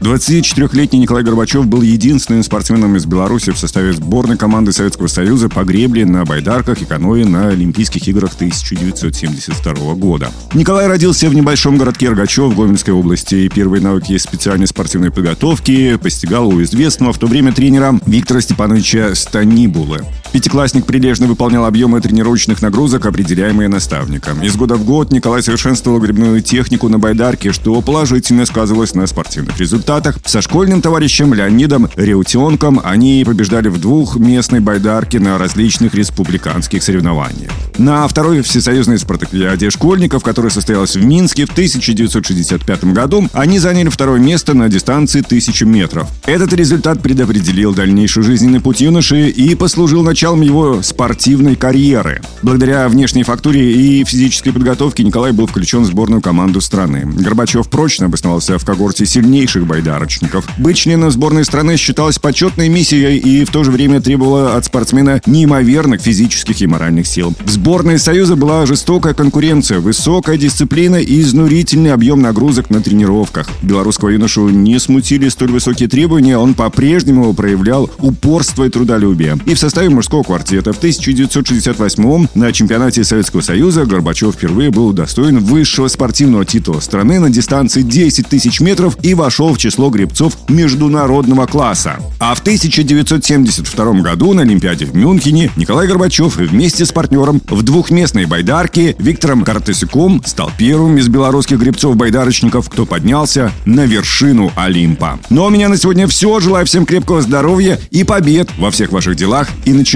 24-летний Николай Горбачев был единственным спортсменом из Беларуси в составе сборной команды Советского Союза по гребле на байдарках и каноэ на Олимпийских играх 1972 года. Николай родился в небольшом городке Рогачев Гомельской области и первые навыки специальной спортивной подготовки постигал у известного в то время тренера Виктора Степановича Станибулы. Пятиклассник прилежно выполнял объемы тренировочных нагрузок, определяемые наставником. Из года в год Николай совершенствовал гребную технику на байдарке, что положительно сказывалось на спортивных результатах. Со школьным товарищем Леонидом Реутенком они побеждали в двухместной байдарке на различных республиканских соревнованиях. На второй всесоюзной спартакиаде школьников, которая состоялась в Минске в 1965 году, они заняли второе место на дистанции 1000 метров. Этот результат предопределил дальнейший жизненный путь юноши и послужил началом началом его спортивной карьеры. Благодаря внешней фактуре и физической подготовке Николай был включен в сборную команду страны. Горбачев прочно обосновался в когорте сильнейших байдарочников. Быть членом сборной страны считалось почетной миссией и в то же время требовало от спортсмена неимоверных физических и моральных сил. В сборной Союза была жестокая конкуренция, высокая дисциплина и изнурительный объем нагрузок на тренировках. Белорусского юношу не смутили столь высокие требования, он по-прежнему проявлял упорство и трудолюбие. И в составе мужского мужского квартета. В 1968 на чемпионате Советского Союза Горбачев впервые был удостоен высшего спортивного титула страны на дистанции 10 тысяч метров и вошел в число гребцов международного класса. А в 1972 году на Олимпиаде в Мюнхене Николай Горбачев вместе с партнером в двухместной байдарке Виктором Картасюком стал первым из белорусских гребцов-байдарочников, кто поднялся на вершину Олимпа. Ну а у меня на сегодня все. Желаю всем крепкого здоровья и побед во всех ваших делах и начинаниях